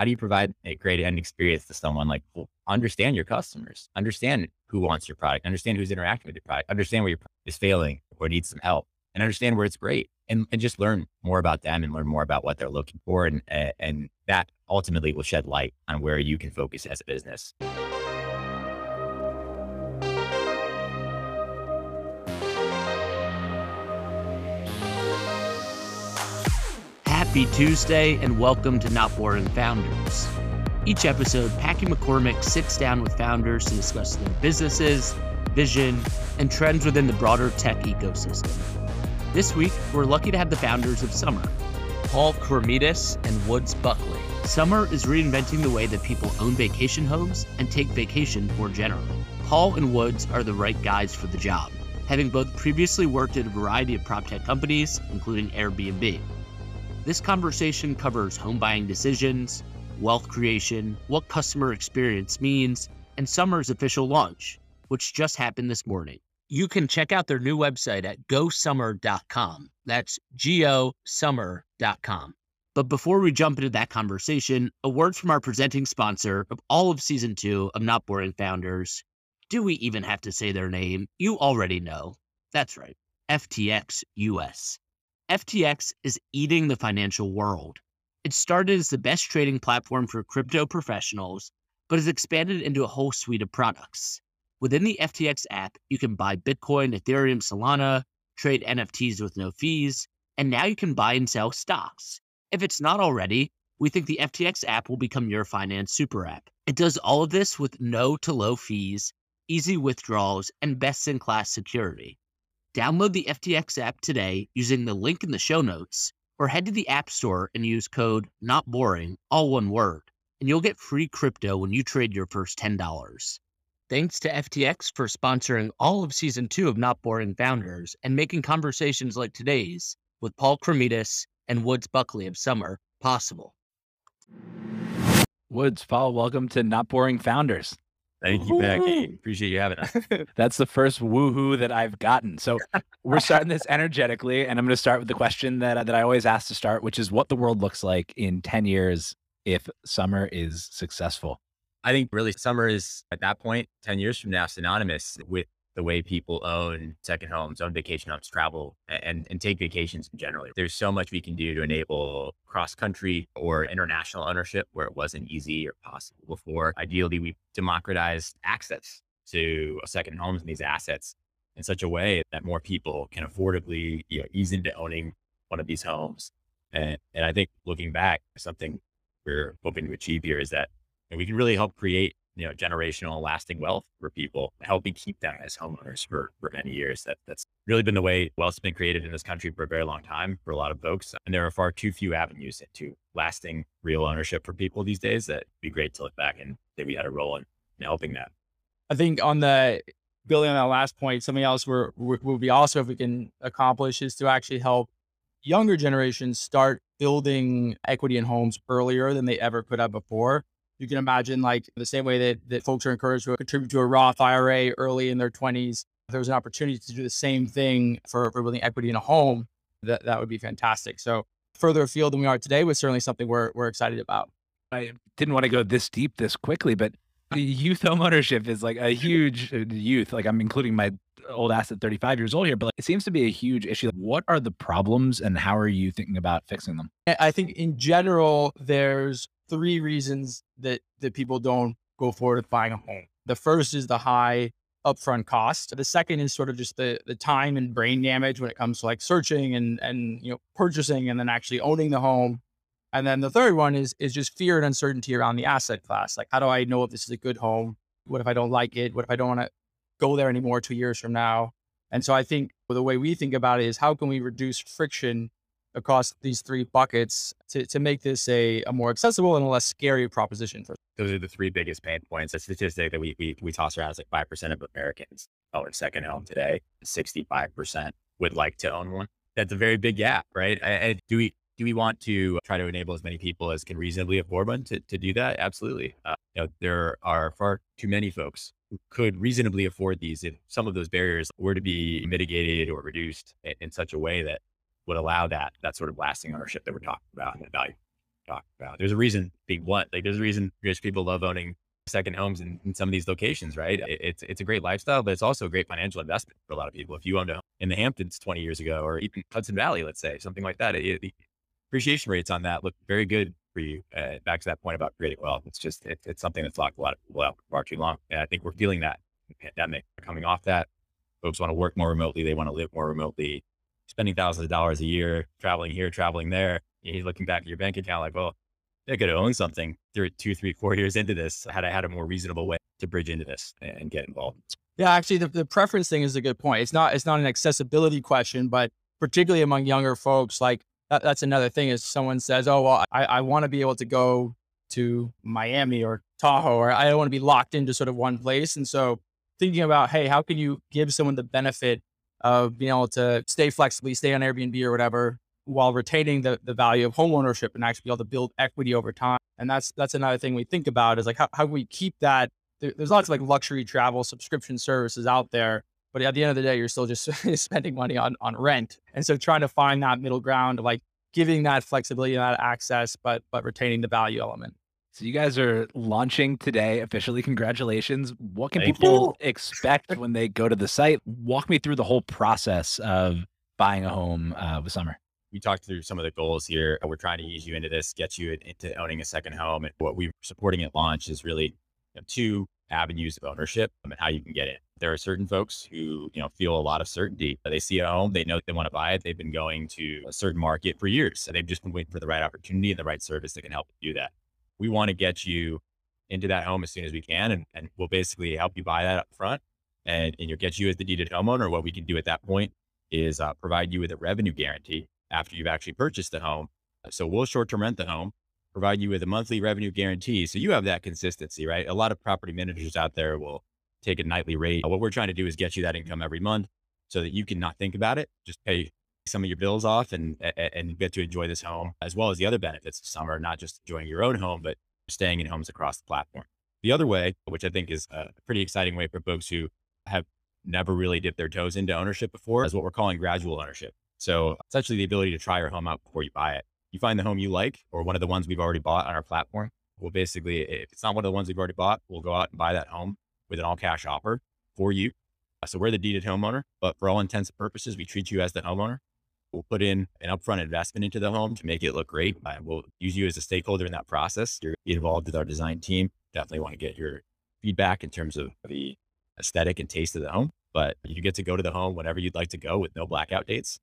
how do you provide a great end experience to someone? Like, well, understand your customers, understand who wants your product, understand who's interacting with your product, understand where your product is failing or needs some help, and understand where it's great, and, and just learn more about them and learn more about what they're looking for, and and that ultimately will shed light on where you can focus as a business. Happy Tuesday and welcome to Not Boring Founders. Each episode, Packy McCormick sits down with founders to discuss their businesses, vision, and trends within the broader tech ecosystem. This week, we're lucky to have the founders of Summer, Paul Kormidas and Woods Buckley. Summer is reinventing the way that people own vacation homes and take vacation more generally. Paul and Woods are the right guys for the job, having both previously worked at a variety of prop tech companies, including Airbnb. This conversation covers home buying decisions, wealth creation, what customer experience means, and Summer's official launch, which just happened this morning. You can check out their new website at gosummer.com. That's G O summer.com. But before we jump into that conversation, a word from our presenting sponsor of all of season two of Not Boring Founders. Do we even have to say their name? You already know. That's right, FTX US. FTX is eating the financial world. It started as the best trading platform for crypto professionals, but has expanded into a whole suite of products. Within the FTX app, you can buy Bitcoin, Ethereum, Solana, trade NFTs with no fees, and now you can buy and sell stocks. If it's not already, we think the FTX app will become your finance super app. It does all of this with no to low fees, easy withdrawals, and best in class security. Download the FTX app today using the link in the show notes, or head to the App Store and use code Not Boring, all one word, and you'll get free crypto when you trade your first $10. Thanks to FTX for sponsoring all of season two of Not Boring Founders and making conversations like today's with Paul Kormidas and Woods Buckley of Summer possible. Woods, Paul, welcome to Not Boring Founders. Thank you, Packy. Appreciate you having us. That's the first woohoo that I've gotten. So we're starting this energetically, and I'm going to start with the question that uh, that I always ask to start, which is what the world looks like in 10 years if summer is successful. I think really summer is at that point, 10 years from now, synonymous with the way people own second homes, own vacation homes, travel, and, and take vacations generally. There's so much we can do to enable cross country or international ownership where it wasn't easy or possible before. Ideally, we democratized access to second homes and these assets in such a way that more people can affordably you know, ease into owning one of these homes. And, and I think looking back, something we're hoping to achieve here is that we can really help create you know, generational lasting wealth for people, helping keep them as homeowners for, for many years. That that's really been the way wealth's been created in this country for a very long time for a lot of folks. And there are far too few avenues into lasting real ownership for people these days that would be great to look back and say we had a role in, in helping that. I think on the building on that last point, something else we're, would be also if we can accomplish is to actually help younger generations start building equity in homes earlier than they ever could have before you can imagine like the same way that, that folks are encouraged to contribute to a Roth IRA early in their 20s. If there was an opportunity to do the same thing for, for building equity in a home, that, that would be fantastic. So further afield than we are today was certainly something we're, we're excited about. I didn't want to go this deep this quickly, but youth home ownership is like a huge uh, youth. Like I'm including my old ass at 35 years old here, but like, it seems to be a huge issue. What are the problems and how are you thinking about fixing them? I think in general, there's three reasons that that people don't go forward with buying a home. The first is the high upfront cost. The second is sort of just the the time and brain damage when it comes to like searching and and you know purchasing and then actually owning the home. And then the third one is is just fear and uncertainty around the asset class. Like how do I know if this is a good home? What if I don't like it? What if I don't want to go there anymore 2 years from now? And so I think the way we think about it is how can we reduce friction across these three buckets to, to make this a, a more accessible and a less scary proposition for those are the three biggest pain points. A statistic that we we, we toss around is like five percent of Americans own a second home today. Sixty five percent would like to own one. That's a very big gap, right? And do we do we want to try to enable as many people as can reasonably afford one to, to do that? Absolutely. Uh, you know, there are far too many folks who could reasonably afford these if some of those barriers were to be mitigated or reduced in, in such a way that would allow that that sort of lasting ownership that we're talking about and that value. talk about. There's a reason being what, like there's a reason rich people love owning second homes in, in some of these locations, right? It, it's it's a great lifestyle, but it's also a great financial investment for a lot of people. If you owned a home in the Hamptons 20 years ago, or even Hudson Valley, let's say something like that, it, the appreciation rates on that look very good for you. Uh, back to that point about creating wealth, it's just it, it's something that's locked a lot of people out for far too long, and I think we're feeling that pandemic coming off that. Folks want to work more remotely, they want to live more remotely, spending thousands of dollars a year traveling here, traveling there. You're looking back at your bank account like, well, I could own something through two, three, four years into this had I had a more reasonable way to bridge into this and get involved. Yeah, actually, the, the preference thing is a good point. It's not it's not an accessibility question, but particularly among younger folks, like that, that's another thing. Is someone says, "Oh, well, I, I want to be able to go to Miami or Tahoe, or I don't want to be locked into sort of one place," and so thinking about, hey, how can you give someone the benefit of being able to stay flexibly, stay on Airbnb or whatever, while retaining the, the value of home ownership and actually be able to build equity over time. And that's that's another thing we think about is like how, how we keep that. There, there's lots of like luxury travel subscription services out there, but at the end of the day, you're still just spending money on on rent. And so trying to find that middle ground like giving that flexibility and that access, but but retaining the value element. So you guys are launching today officially. Congratulations. What can Thank people you. expect when they go to the site? Walk me through the whole process of buying a home uh, with Summer we talked through some of the goals here. We're trying to ease you into this, get you into owning a second home. And what we're supporting at launch is really you know, two avenues of ownership and how you can get in. There are certain folks who, you know, feel a lot of certainty. They see a home, they know they want to buy it. They've been going to a certain market for years. So they've just been waiting for the right opportunity and the right service that can help do that. We want to get you into that home as soon as we can. And, and we'll basically help you buy that up front and, and you'll get you as the deeded homeowner. What we can do at that point is uh, provide you with a revenue guarantee after you've actually purchased the home. So we'll short term rent the home, provide you with a monthly revenue guarantee. So you have that consistency, right? A lot of property managers out there will take a nightly rate. What we're trying to do is get you that income every month so that you can not think about it, just pay some of your bills off and and get to enjoy this home as well as the other benefits of summer, not just enjoying your own home, but staying in homes across the platform. The other way, which I think is a pretty exciting way for folks who have never really dipped their toes into ownership before, is what we're calling gradual ownership. So essentially the ability to try your home out before you buy it. You find the home you like or one of the ones we've already bought on our platform. We'll basically, if it's not one of the ones we've already bought, we'll go out and buy that home with an all cash offer for you. So we're the deeded homeowner, but for all intents and purposes, we treat you as the homeowner. We'll put in an upfront investment into the home to make it look great. We'll use you as a stakeholder in that process. You're involved with our design team. Definitely want to get your feedback in terms of the aesthetic and taste of the home. But you get to go to the home whenever you'd like to go with no blackout dates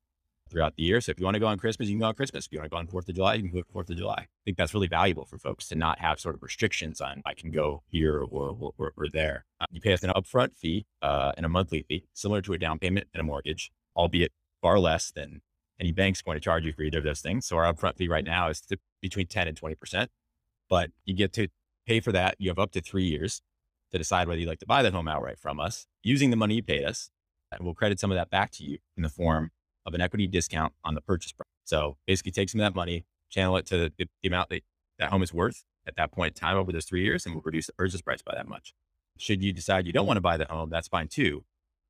throughout the year. So if you want to go on Christmas, you can go on Christmas. If you want to go on Fourth of July, you can go on Fourth of July. I think that's really valuable for folks to not have sort of restrictions on I can go here or or, or there. Uh, you pay us an upfront fee uh, and a monthly fee, similar to a down payment and a mortgage, albeit far less than any bank's going to charge you for either of those things. So our upfront fee right mm-hmm. now is between 10 and 20 percent, but you get to pay for that. You have up to three years to decide whether you'd like to buy that home outright from us using the money you paid us. And we'll credit some of that back to you in the form of an equity discount on the purchase price. So basically take some of that money, channel it to the, the amount that that home is worth at that point in time over those three years, and we'll reduce the purchase price by that much. Should you decide you don't want to buy the home, that's fine too.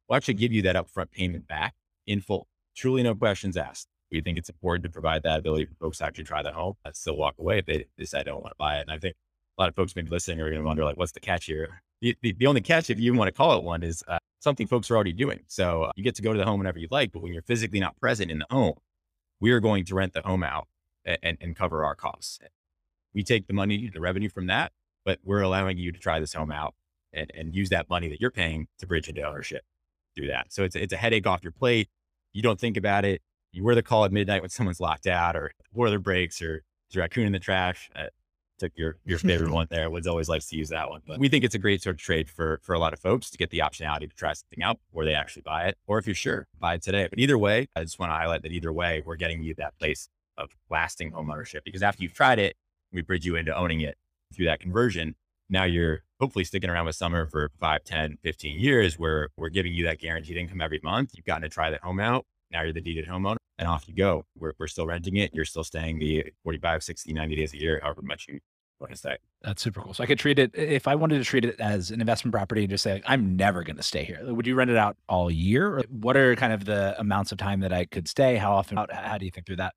We'll actually give you that upfront payment back in full. Truly no questions asked. We think it's important to provide that ability for folks to actually try the home and still walk away if they decide they don't want to buy it. And I think a lot of folks maybe listening are going to wonder, like, what's the catch here? The, the, the only catch, if you even want to call it one, is uh, something folks are already doing. So uh, you get to go to the home whenever you like, but when you're physically not present in the home, we are going to rent the home out and, and cover our costs. We take the money, the revenue from that, but we're allowing you to try this home out and, and use that money that you're paying to bridge into ownership through that. So it's, it's a headache off your plate. You don't think about it. You wear the call at midnight when someone's locked out or boiler breaks or there's a raccoon in the trash. Uh, took your your favorite one there. Woods always likes to use that one. But we think it's a great sort of trade for for a lot of folks to get the optionality to try something out before they actually buy it. Or if you're sure, buy it today. But either way, I just want to highlight that either way, we're getting you that place of lasting home ownership because after you've tried it, we bridge you into owning it through that conversion. Now you're hopefully sticking around with Summer for 5, 10, 15 years where we're giving you that guaranteed income every month. You've gotten to try that home out. Now you're the deeded homeowner and off you go. We're, we're still renting it. You're still staying the 45, 60, 90 days a year, however much you what is that? That's super cool. So I could treat it if I wanted to treat it as an investment property and just say I'm never going to stay here. Would you rent it out all year? Or what are kind of the amounts of time that I could stay? How often? How, how do you think through that?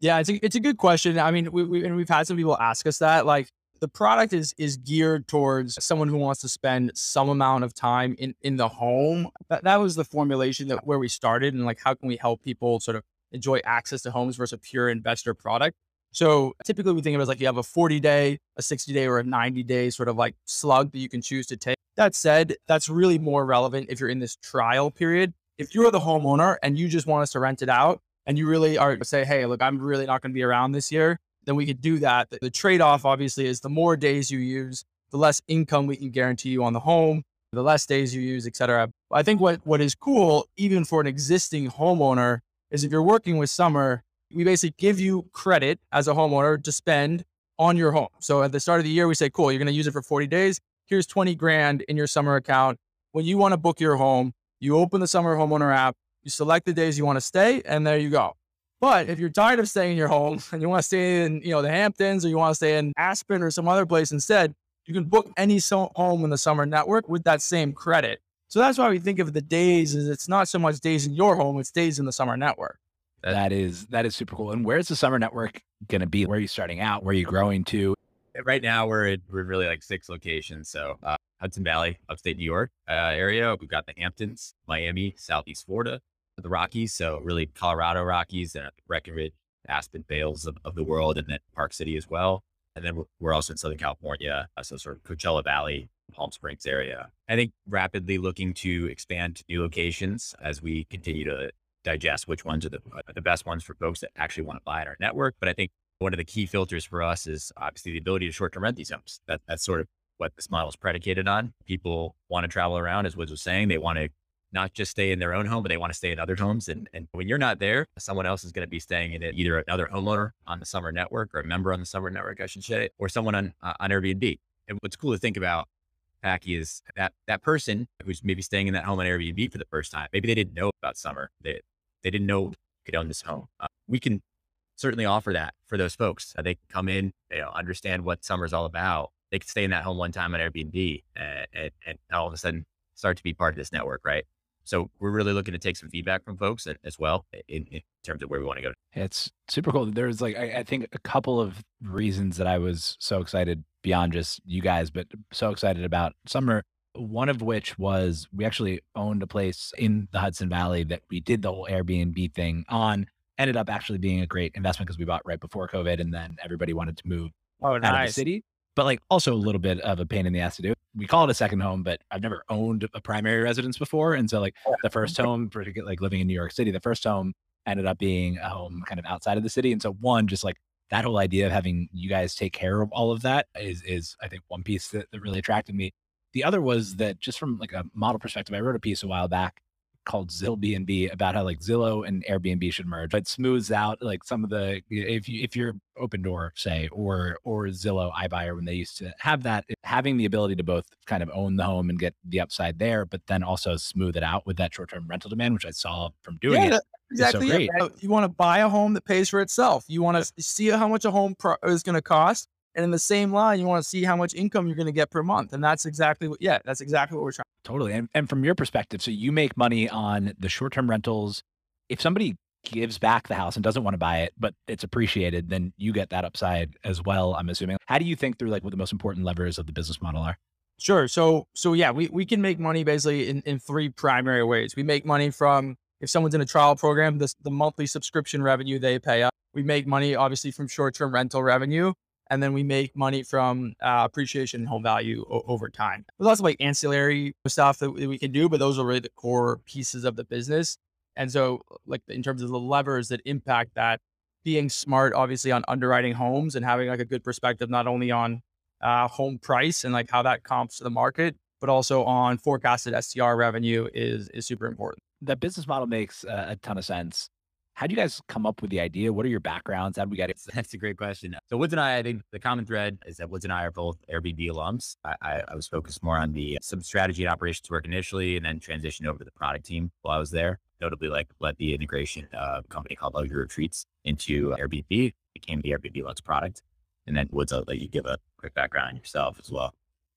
Yeah, it's a, it's a good question. I mean, we, we and we've had some people ask us that. Like, the product is is geared towards someone who wants to spend some amount of time in in the home. That that was the formulation that where we started, and like, how can we help people sort of enjoy access to homes versus a pure investor product? So typically we think of it as like you have a 40 day, a 60 day, or a 90 day sort of like slug that you can choose to take. That said, that's really more relevant if you're in this trial period. If you're the homeowner and you just want us to rent it out and you really are say, hey, look, I'm really not going to be around this year, then we could do that. The, the trade off, obviously, is the more days you use, the less income we can guarantee you on the home, the less days you use, et cetera. I think what, what is cool, even for an existing homeowner, is if you're working with Summer, we basically give you credit as a homeowner to spend on your home. So at the start of the year, we say, cool, you're going to use it for 40 days. Here's 20 grand in your summer account. When you want to book your home, you open the summer homeowner app, you select the days you want to stay, and there you go. But if you're tired of staying in your home and you want to stay in, you know, the Hamptons or you want to stay in Aspen or some other place instead, you can book any so- home in the summer network with that same credit. So that's why we think of the days as it's not so much days in your home, it's days in the summer network. that is that is super cool. And where's the summer network going to be? Where are you starting out? Where are you growing to? Right now, we're in, we're really like six locations. So uh, Hudson Valley, upstate New York uh, area. We've got the Hamptons, Miami, Southeast Florida, the Rockies. So really Colorado Rockies and Breckenridge, Aspen, Vails of, of the world, and then Park City as well. And then we're, also in Southern California, uh, so sort of Coachella Valley, Palm Springs area. I think rapidly looking to expand to new locations as we continue to digest which ones are the, are the best ones for folks that actually want to buy in our network. But I think one of the key filters for us is obviously the ability to short term rent these homes. That, that's sort of what this model is predicated on. People want to travel around, as Woods was saying. They want to not just stay in their own home, but they want to stay in other homes. And, and when you're not there, someone else is going to be staying in it, either another homeowner on the summer network or a member on the summer network, I should say, or someone on, uh, on Airbnb. And what's cool to think about, Packy, is that that person who's maybe staying in that home on Airbnb for the first time, maybe they didn't know about summer. They, they didn't know could own this home. Uh, we can certainly offer that for those folks. Uh, they can come in, you know, understand what summer's all about. They can stay in that home one time on Airbnb and, and, and all of a sudden start to be part of this network, right? So we're really looking to take some feedback from folks as well in, in terms of where we want to go. It's super cool. There's like, I, I, think a couple of reasons that I was so excited beyond just you guys, but so excited about summer. One of which was we actually owned a place in the Hudson Valley that we did the whole Airbnb thing on. Ended up actually being a great investment because we bought right before COVID and then everybody wanted to move oh, nice. out of the city but like also a little bit of a pain in the ass to do. We call it a second home, but I've never owned a primary residence before. And so like oh, the first home, particularly like living in New York City, the first home ended up being a home kind of outside of the city. And so one, just like that whole idea of having you guys take care of all of that is is I think one piece that, that really attracted me. The other was that just from like a model perspective, I wrote a piece a while back called Zillbnb about how like Zillow and Airbnb should merge. It smooths out like some of the if you if you're Opendoor say or or Zillow iBuyer when they used to have that having the ability to both kind of own the home and get the upside there, but then also smooth it out with that short term rental demand, which I saw from doing yeah, it. Exactly. So yeah. You want to buy a home that pays for itself. You want to see how much a home pro- is going to cost. And in the same line, you want to see how much income you're going to get per month. And that's exactly what, yeah, that's exactly what we're trying. Totally. And, and from your perspective, so you make money on the short term rentals. If somebody gives back the house and doesn't want to buy it, but it's appreciated, then you get that upside as well, I'm assuming. How do you think through like what the most important levers of the business model are? Sure. So, so yeah, we, we can make money basically in, in three primary ways. We make money from if someone's in a trial program, this, the monthly subscription revenue they pay us. We make money obviously from short term rental revenue and then we make money from uh, appreciation and home value o- over time. There's lots of like ancillary stuff that we can do, but those are really the core pieces of the business. And so, like in terms of the levers that impact that, being smart, obviously, on underwriting homes and having like a good perspective not only on uh, home price and like how that comps to the market, but also on forecasted STR revenue is is super important. That business model makes a ton of sense. How do you guys come up with the idea? What are your backgrounds? How do we get it? That's a great question. So Woods and I, I think the common thread is that Woods and I are both Airbnb alums. I, I, I was focused more on the uh, some strategy and operations work initially, and then transitioned over to the product team while I was there. Notably, like led the integration of a company called Luxury Retreats into Airbnb, became the Airbnb Lux product. And then Woods, I'll let you give a quick background on yourself as well.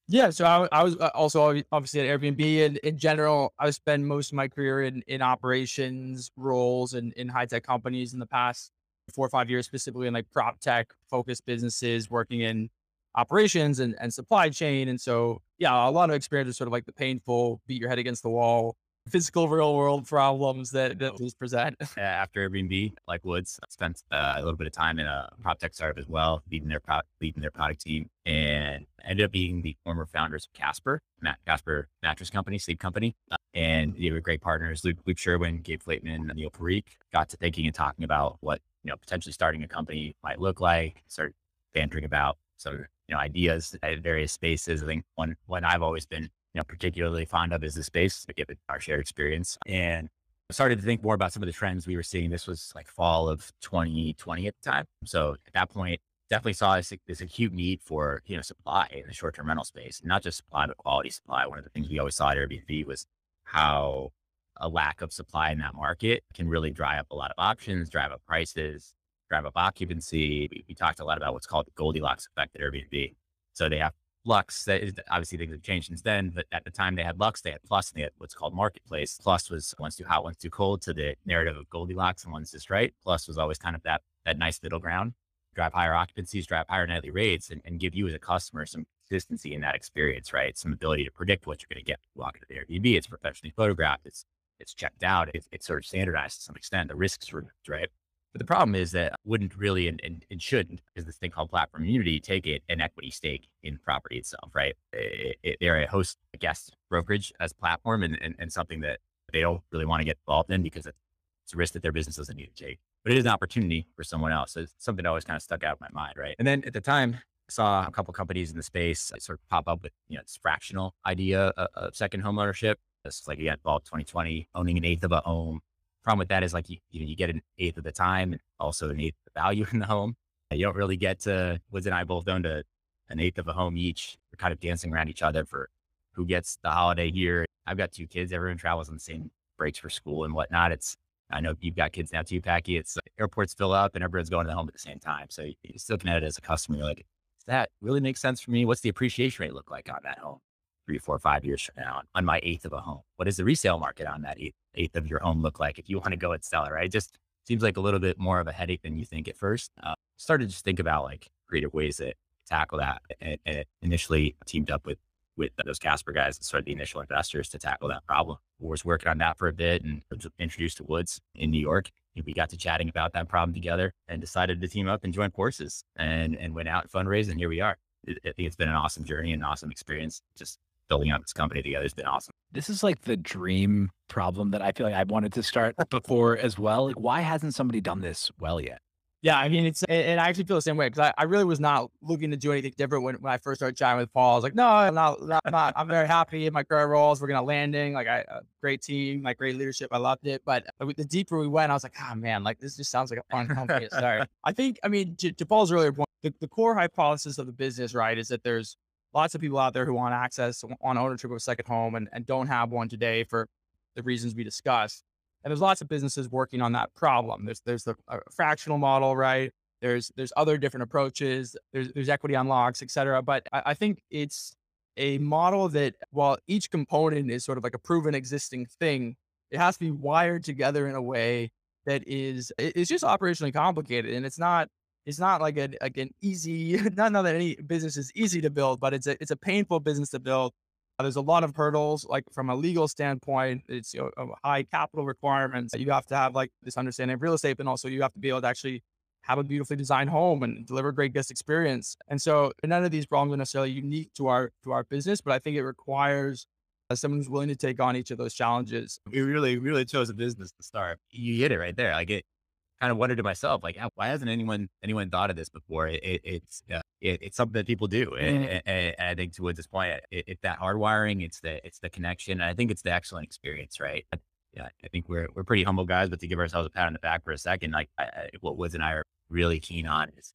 Yeah, so I, I was uh, also obviously at Airbnb, and in general, I spent most of my career in in operations roles and in high tech companies in the past four or five years specifically in like prop tech focused businesses working in operations and, and supply chain. And so, yeah, a lot of experience is sort of like the painful, beat your head against the wall, physical real world problems that, that these present. After Airbnb, like Woods, I spent uh, a little bit of time in a prop tech startup as well, leading their, pro- leading their product team and ended up being the former founders of Casper, Matt Casper mattress company, sleep company. Uh, and they were great partners, Luke, Luke Sherwin, Gabe Flateman, Neil Parikh, got to thinking and talking about what, you know, potentially starting a company might look like, start bantering about some, you know, ideas at various spaces. I think one, one I've always been you know, particularly fond of is the space, given our shared experience. And I started to think more about some of the trends we were seeing. This was like fall of 2020 at the time. So at that point, definitely saw this, this acute need for, you know, supply in the short-term rental space, not just supply, but quality supply. One of the things we always saw at Airbnb was how a lack of supply in that market can really dry up a lot of options, drive up prices, drive up occupancy. We, we talked a lot about what's called the Goldilocks effect at Airbnb. So they have Lux, obviously things have changed since then, but at the time they had Lux, they had Plus, and they had what's called Marketplace. Plus was one's too hot, one's too cold to the narrative of Goldilocks, and one's just right. Plus was always kind of that that nice middle ground, drive higher occupancies, drive higher nightly rates, and, and give you as a customer some consistency in that experience, right? Some ability to predict what you're going to get walking to the Airbnb. It's professionally photographed, it's it's checked out, it's, it's sort of standardized to some extent. The risks removed, right? But the problem is that wouldn't really and, and, and shouldn't, is this thing called platform immunity, take it an equity stake in property itself, right? It, it, they're a host a guest brokerage as platform and, and, and something that they don't really want to get involved in because it's a risk that their business doesn't need to take. But it is an opportunity for someone else. So it's something that always kind of stuck out in my mind, right? And then at the time, I saw a couple companies in the space sort of pop up with, you know, this fractional idea of, of second home ownership. This like again, fall 2020, owning an eighth of a home, problem with that is like you, you get an eighth of the time, and also an eighth of the value in the home. You don't really get to Liz and I both owned a, an eighth of a home each. We're kind of dancing around each other for who gets the holiday here. I've got two kids. Everyone travels on the same breaks for school and whatnot. It's I know you've got kids now too, Packy. It's uh, airports fill up and everyone's going to the home at the same time. So you still looking at it as a customer. You're like, does that really make sense for me? What's the appreciation rate look like on that home? Three, four, five years from now on my eighth of a home? What does the resale market on that eighth, eighth of your home look like if you want to go and sell it, right? It just seems like a little bit more of a headache than you think at first. Uh, started to just think about like creative ways to tackle that. And, and initially teamed up with with those Casper guys that started the initial investors to tackle that problem. Was working on that for a bit and was introduced to Woods in New York. We got to chatting about that problem together and decided to team up and join forces and, and went out and fundraise. And here we are. I think it's been an awesome journey and an awesome experience. Just building out this company together has been awesome. This is like the dream problem that I feel like I wanted to start before as well. Like, why hasn't somebody done this well yet? Yeah, I mean, it's and I actually feel the same way because I, I really was not looking to do anything different when, when I first started chatting with Paul. I was like, no, I'm not, not, not I'm very happy in my current roles. We're gonna landing like I, a great team, like great leadership. I loved it, but uh, the deeper we went, I was like, oh man, like this just sounds like a fun company to start. I think, I mean, to, to Paul's earlier point, the, the core hypothesis of the business, right, is that there's lots of people out there who want access on ownership of a second home and, and don't have one today for the reasons we discussed. And there's lots of businesses working on that problem. There's there's the uh, fractional model, right? There's there's other different approaches. There's there's equity unlocks, et cetera. But I, I think it's a model that while each component is sort of like a proven existing thing, it has to be wired together in a way that is it's just operationally complicated and it's not it's not like an like an easy not, not that any business is easy to build but it's a it's a painful business to build. Uh, there's a lot of hurdles like from a legal standpoint it's you know, high capital requirements you have to have like this understanding of real estate but also you have to be able to actually have a beautifully designed home and deliver great guest experience. And so none of these problems are necessarily unique to our to our business but i think it requires uh, someone who's willing to take on each of those challenges. We really really chose a business to start. You hit it right there like it kind of wondered to myself, like, why hasn't anyone anyone thought of this before? It, it, it's uh, it, it's something that people do, and, mm-hmm. and, I think to Woods' point, it, it's that hardwiring, it's the it's the connection, and I think it's the excellent experience, right? Yeah, I think we're we're pretty humble guys, but to give ourselves a pat on the back for a second, like I, I, what Woods and I are really keen on is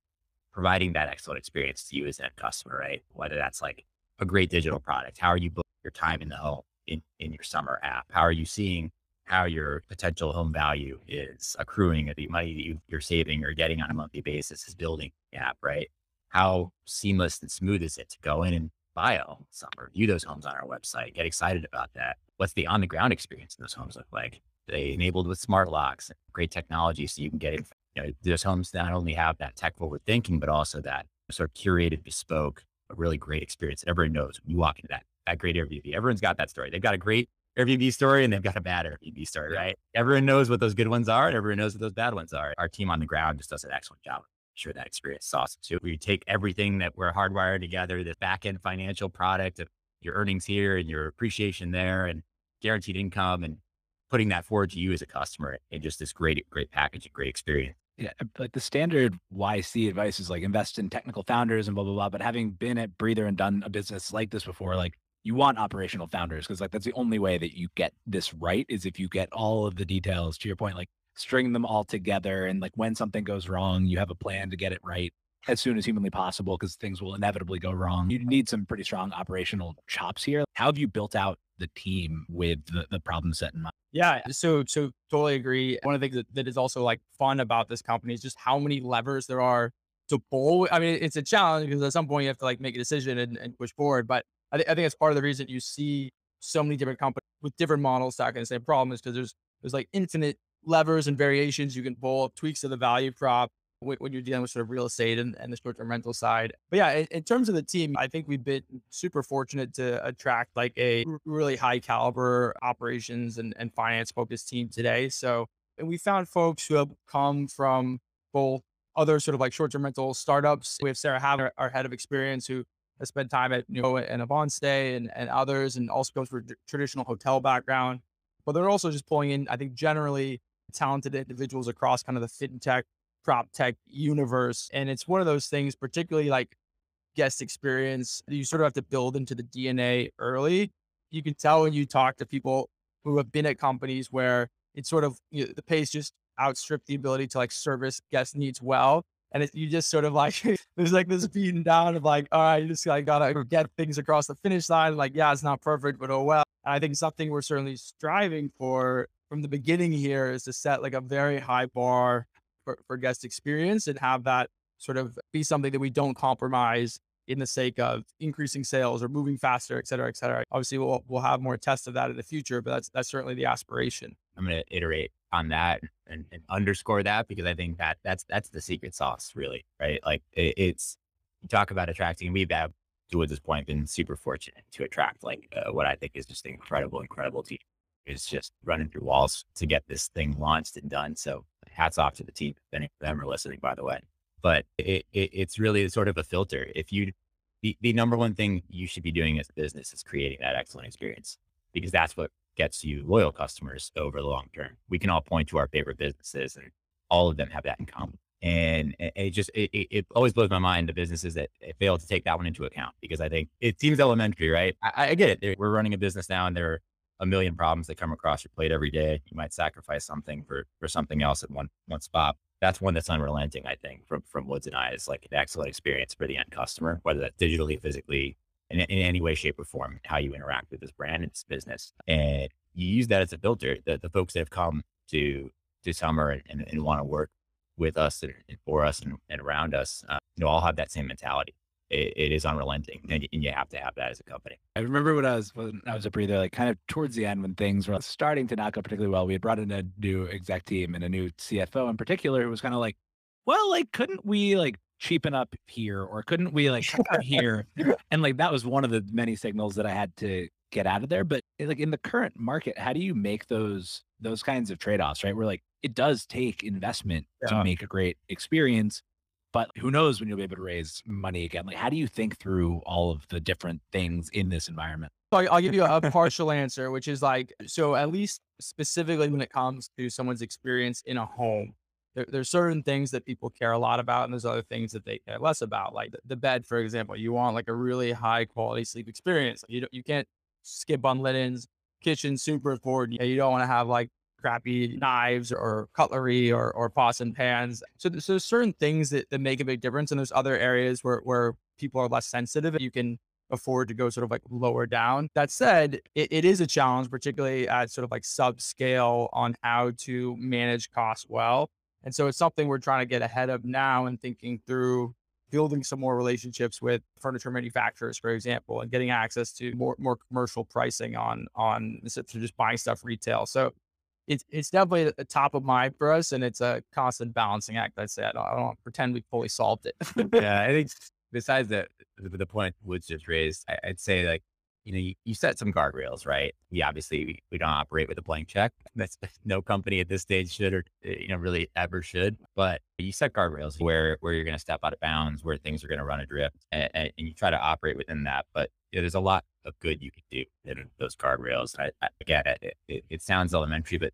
providing that excellent experience to you as a customer, right? Whether that's like a great digital product, how are you booking your time in the home in in your summer app? How are you seeing how your potential home value is accruing, the money that you, you're saving or getting on a monthly basis is building the app, right? How seamless and smooth is it to go in and buy a home, some review those homes on our website, get excited about that? What's the on the ground experience in those homes look like? They enabled with smart locks, great technology, so you can get in, You know, those homes not only have that tech forward thinking, but also that sort of curated, bespoke, a really great experience everyone knows when you walk into that, that great Airbnb. Everyone's got that story. They've got a great Airbnb story and they've got a bad Airbnb story, right? Everyone knows what those good ones are and everyone knows what those bad ones are. Our team on the ground just does an excellent job. Sure, that experience is awesome too. We take everything that we're hardwired together, this back end financial product of your earnings here and your appreciation there and guaranteed income and putting that forward to you as a customer and just this great, great package and great experience. Yeah, like the standard YC advice is like invest in technical founders and blah blah blah. But having been at Breather and done a business like this before, like you want operational founders because like that's the only way that you get this right is if you get all of the details. To your point, like string them all together and like when something goes wrong, you have a plan to get it right as soon as humanly possible because things will inevitably go wrong. You need some pretty strong operational chops here. How have you built out the team with the, the problem set in mind? Yeah. So, so totally agree. One of the things that, that is also like fun about this company is just how many levers there are to pull. I mean, it's a challenge because at some point you have to like make a decision and, and push forward. But I, th- I think it's part of the reason you see so many different companies with different models tackling the same problem is because there's, there's like infinite levers and variations you can pull, tweaks of the value prop, when you're dealing with sort of real estate and, and the short-term rental side. But yeah, in, in, terms of the team, I think we've been super fortunate to attract like a really high caliber operations and, and finance focused team today. So, and we found folks who have come from both other sort of like short-term rental startups. We have Sarah Haver, our head of experience, who has spent time at you know and Avance and, and others, and also comes from traditional hotel background. But they're also just pulling in, I think, generally talented individuals across kind of the fintech prop tech universe. And it's one of those things, particularly like guest experience, you sort of have to build into the DNA early. You can tell when you talk to people who have been at companies where it's sort of you know, the pace just outstripped the ability to like service guest needs well. And it, you just sort of like, there's like this beating down of like, all right, you just like gotta get things across the finish line. Like, yeah, it's not perfect, but oh well. And I think something we're certainly striving for from the beginning here is to set like a very high bar for, for guest experience and have that sort of be something that we don't compromise in the sake of increasing sales or moving faster, et cetera, et cetera. Obviously, we'll we'll have more tests of that in the future, but that's that's certainly the aspiration. I'm going to iterate on that and, and, underscore that because I think that that's that's the secret sauce, really, right? Like it, it's you talk about attracting. We've to at this point been super fortunate to attract like uh, what I think is just incredible, incredible team. It's just running through walls to get this thing launched and done. So hats off to the team. If any of them are listening, by the way. But it, it, it's really sort of a filter. If you, the, the number one thing you should be doing as a business is creating that excellent experience because that's what gets you loyal customers over the long term. We can all point to our favorite businesses and all of them have that in common. And it just, it, it always blows my mind the businesses that fail to take that one into account because I think it seems elementary, right? I, I get it. We're running a business now and there are a million problems that come across your plate every day. You might sacrifice something for for something else at one one spot. That's one that's unrelenting, I think, from from Woods and I is like an excellent experience for the end customer, whether that's digitally, physically, in, in any way, shape, or form, how you interact with this brand and this business. And you use that as a filter. The, the folks that have come to to summer and, and, and want to work with us and, and for us and, around us, uh, you know, all have that same mentality it, it is unrelenting and, and, you have to have that as a company. I remember when I was when I was a breather, like kind of towards the end when things were starting to not go particularly well, we had brought in a new exec team and a new CFO in particular who was kind of like, well, like couldn't we like cheapen up here or couldn't we like here? And like that was one of the many signals that I had to get out of there. But eh, like in the current market, how do you make those those kinds of trade-offs, right? Where like it does take investment yeah. to make a great experience but who knows when you'll be able to raise money again? Like, how do you think through all of the different things in this environment? So I'll give you a partial answer, which is like, so at least specifically when it comes to someone's experience in a home, there, there's certain things that people care a lot about, and there's other things that they care less about. Like the, the bed, for example, you want like a really high quality sleep experience. You you can't skip on linens, kitchen super important. You don't want to have like crappy knives or cutlery or, or pots and pans. So, so there's certain things that, that make a big difference. And there's other areas where, where people are less sensitive. You can afford to go sort of like lower down. That said, it, it is a challenge, particularly at sort of like subscale on how to manage costs well. And so it's something we're trying to get ahead of now and thinking through building some more relationships with furniture manufacturers, for example, and getting access to more more commercial pricing on on instead of just buying stuff retail. So it's it's definitely a top of mind for us, and it's a constant balancing act. I'd say I don't, I don't pretend we fully solved it. yeah, I think besides the the point Woods just raised, I, would say like you know you, you, set some guardrails, right? We obviously we, we, don't operate with a blank check. That's no company at this stage should or eh, you know really ever should. But you set guardrails where where you're going to step out of bounds, where things are going to run adrift, and, and, you try to operate within that. But you know, there's a lot of good you can do in those guardrails. I, I, again, it, it, it, sounds elementary, but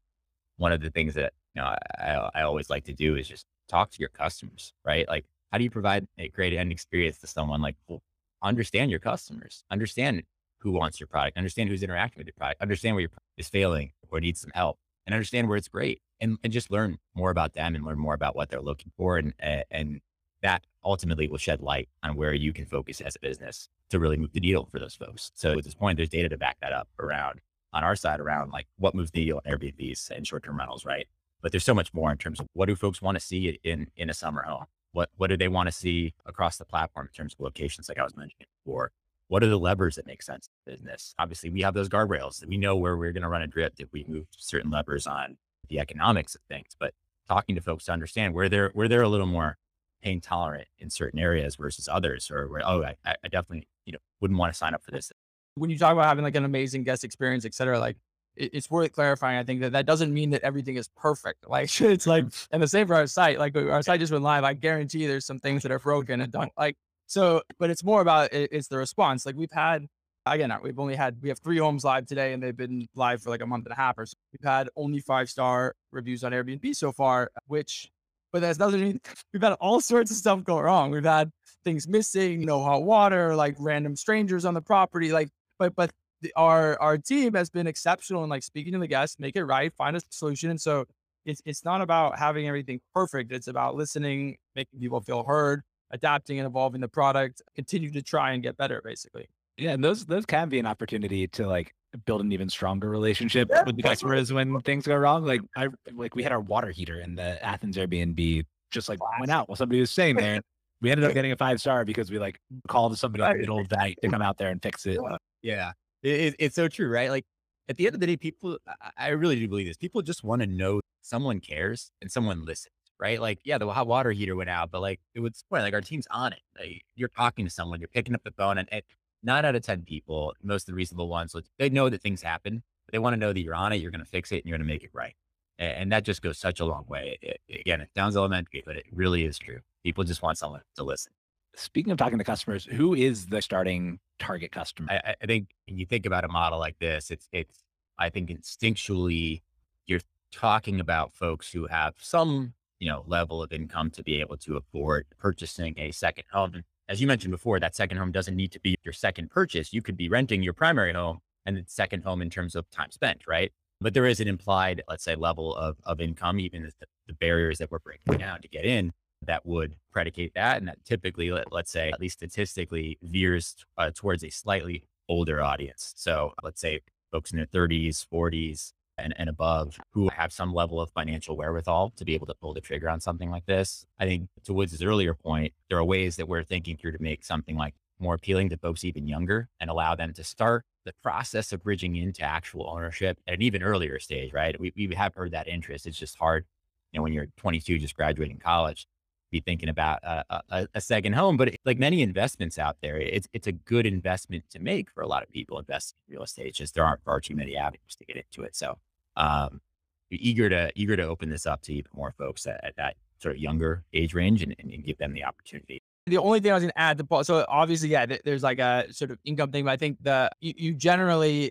one of the things that you know I, I always like to do is just talk to your customers, right? Like, how do you provide a great end experience to someone? Like, well, understand your customers, understand who wants your product, understand who's interacting with your product, understand where your product is failing or needs some help, and understand where it's great, and and just learn more about them and learn more about what they're looking for, and and that ultimately will shed light on where you can focus as a business to really move the needle for those folks. So at this point, there's data to back that up around on our side around like what moves the needle on Airbnbs and short-term rentals, right? But there's so much more in terms of what do folks want to see in in a summer home? What what do they want to see across the platform in terms of locations, like I was mentioning before? What are the levers that make sense in business? Obviously, we have those guardrails. That we know where we're going to run a drift if we move certain levers on the economics of things. But talking to folks to understand where they're where they're a little more pain tolerant in certain areas versus others, or where oh, I, I definitely you know wouldn't want to sign up for this. When you talk about having like an amazing guest experience, et cetera, like it, it's worth clarifying. I think that that doesn't mean that everything is perfect. Like it's like, and the same for our site. Like our site just went live. I guarantee there's some things that are broken and don't like. So, but it's more about it, it's the response. Like we've had again, uh, we've only had we have three homes live today, and they've been live for like a month and a half or so. We've had only five star reviews on Airbnb so far, which but that's doesn't mean we've had all sorts of stuff go wrong. We've had things missing, no hot water, like random strangers on the property, like but but the, our our team has been exceptional in like speaking to the guests, make it right, find a solution. And so it's it's not about having everything perfect. It's about listening, making people feel heard, adapting and evolving the product, continue to try and get better, basically. Yeah, and those those can be an opportunity to like build an even stronger relationship yeah. with the customers when things go wrong. Like I like we had our water heater in the Athens Airbnb just like went out while somebody was staying there. We ended up getting a five star because we like called somebody in the middle of the night to come out there and fix it. Yeah, it, it's so true, right? Like at the end of the day, people, I really do believe this. People just want to know someone cares and someone listens, right? Like, yeah, the hot water heater went out, but like it was point, like our team's on it. Like, you're talking to someone, you're picking up the phone, and, and nine out of 10 people, most of the reasonable ones, they know that things happen. they want to know that you're on it, you're going to fix it, and you're going to make it right. And, and, that just goes such a long way. It, again, it sounds elementary, but it really is true. People just want someone to listen. Speaking of talking to customers, who is the starting target customer? I, I think when you think about a model like this, it's it's I think instinctually you're talking about folks who have some you know level of income to be able to afford purchasing a second home as you mentioned before, that second home doesn't need to be your second purchase. You could be renting your primary home and the second home in terms of time spent, right? But there is an implied, let's say, level of, of income, even the, the barriers that we're breaking down to get in that would predicate that. And that typically, let, us say, at least statistically, veers uh, towards a slightly older audience. So let's say folks in their 30s, 40s, and, and above who have some level of financial wherewithal to be able to pull the trigger on something like this. I think to Woods' earlier point, there are ways that we're thinking through to make something like more appealing to folks even younger and allow them to start the process of bridging into actual ownership at an even earlier stage, right? We, we have heard that interest. It's just hard, you know, when you're 22, just graduating college, be thinking about a, a, a second home. But like many investments out there, it's, it's a good investment to make for a lot of people investing in real estate. It's just there aren't far too many avenues to get into it. So um, eager to eager to open this up to even more folks at, at that sort of younger age range and, and, give them the opportunity. The only thing I was going to add to so obviously, yeah, there's like a sort of income thing, but I think the you, you generally,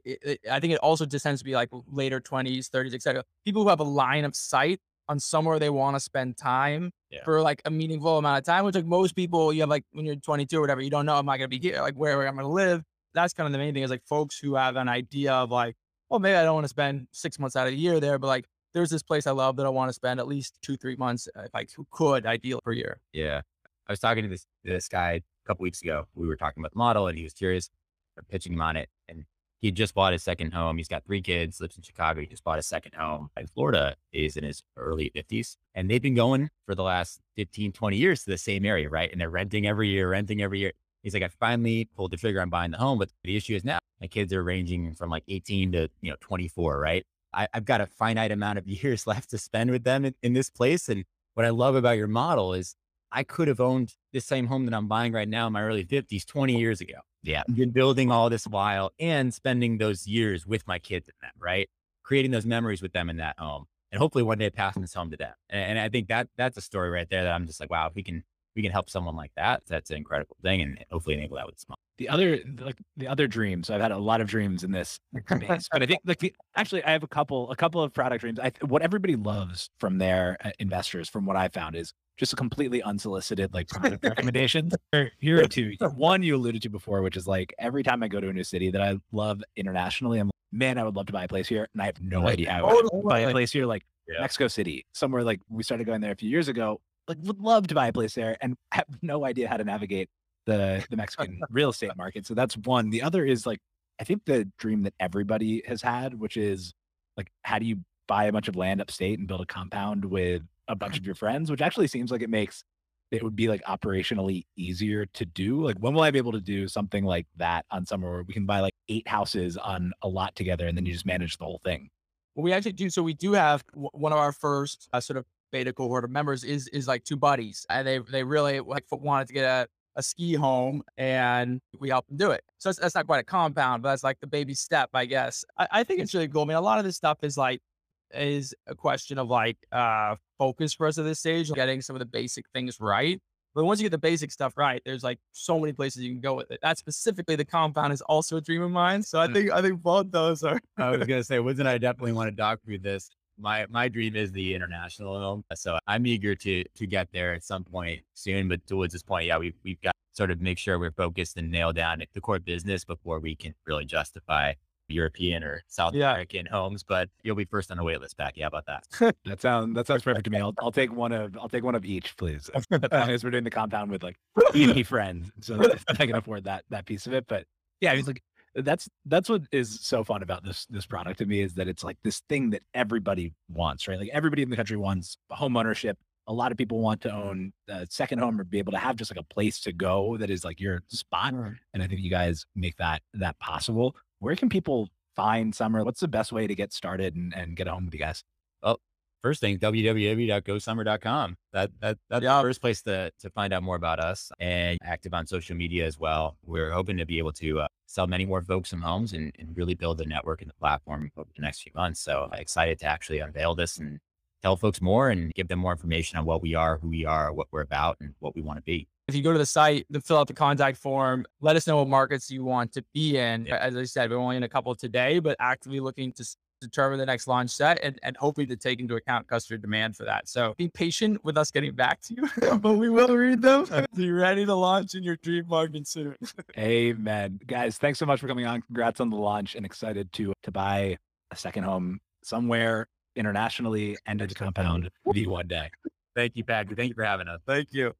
I think it also just tends to be like later 20s, 30s, etc. People who have a line of sight on somewhere they want to spend time yeah. for like a meaningful amount of time, which like most people, you have like when you're 22 or whatever, you don't know, am I going to be here? Like where, where I'm going to live? That's kind of the main thing is like folks who have an idea of like, well, maybe I don't want to spend six months out of the year there, but like there's this place I love that I want to spend at least two, three months uh, if I could, ideal per year. Yeah. I was talking to this this guy a couple weeks ago. We were talking about the model and he was curious, pitching him on it. And he just bought his second home. He's got three kids, lives in Chicago. He just bought his second home in Florida, is in his early 50s. And they've been going for the last 15, 20 years to the same area, right? And they're renting every year, renting every year. He's like, I finally pulled the trigger on buying the home, but the issue is now my kids are ranging from like 18 to, you know, 24, right? I, have got a finite amount of years left to spend with them in, in this place. And what I love about your model is I could have owned this same home that I'm buying right now in my early 50s 20 years ago. Yeah. I've been building all this while and spending those years with my kids in them, right? Creating those memories with them in that home. And hopefully one day passing this home to them. And, and I think that that's a story right there that I'm just like, wow, if we can we can help someone like that, that's an incredible thing. And hopefully enable that with small. The other like the other dreams, I've had a lot of dreams in this space, but I think like the, actually I have a couple a couple of product dreams. I what everybody loves from their uh, investors, from what I found, is just a completely unsolicited like product recommendations. Here are two. One you alluded to before, which is like every time I go to a new city that I love internationally, I'm like, man, I would love to buy a place here, and I have no idea how to buy a place here. Like yeah. Mexico City, somewhere like we started going there a few years ago. Like would love to buy a place there, and have no idea how to navigate the the Mexican real estate market. So that's one. The other is like I think the dream that everybody has had, which is like how do you buy a bunch of land upstate and build a compound with a bunch of your friends, which actually seems like it makes it would be like operationally easier to do. Like when will I be able to do something like that on somewhere where we can buy like eight houses on a lot together and then you just manage the whole thing? Well, we actually do. So we do have one of our first uh, sort of beta cohort of members is is like two buddies, and they they really like wanted to get a a ski home and we help them do it. So that's not quite a compound, but that's like the baby step, I guess. I, I, think it's really cool. I mean, a lot of this stuff is like, is a question of like uh focus for us at this stage, getting some of the basic things right. But once you get the basic stuff right, there's like so many places you can go with it. That specifically, the compound is also a dream of mine. So I mm. think I think both those are. I was gonna say, Woods and I definitely want to doc through this my my dream is the international home. So I'm eager to to get there at some point soon. But towards this point, yeah, we've we've got sort of make sure we're focused and nail down the core business before we can really justify European or South yeah. American homes. But you'll be first on the wait list, Packy. How about that? that sounds that sounds perfect to me. I'll, I'll take one of I'll take one of each, please. As we're doing the compound with like 80 friends, so I can afford that that piece of it. But yeah, I mean, like that's that's what is so fun about this this product to me is that it's like this thing that everybody wants, right? Like everybody in the country wants home ownership. A lot of people want to own a second home or be able to have just like a place to go that is like your spot. And I think you guys make that that possible. Where can people find Summer? What's the best way to get started and, and get a home with you guys? Well, first thing, www.gosummer.com. That, that, that's yeah. the first place to, to find out more about us and active on social media as well. We're hoping to be able to uh, sell many more folks some homes and, and really build the network and the platform over the next few months. So excited to actually unveil this and tell folks more and give them more information on what we are, who we are, what we're about, and what we want to be. If you go to the site, to fill out the contact form, let us know what markets you want to be in. Yeah. As I said, we're only in a couple today, but actively looking to determine the next launch set and, and hopefully to take into account customer demand for that. So be patient with us getting back to you, but we will read them. Be ready to launch in your dream market soon. Amen. Guys, thanks so much for coming on. Congrats on the launch and excited to to buy a second home somewhere internationally and at the compound the one day. Thank you, Patrick. Thank you for having us. Thank you.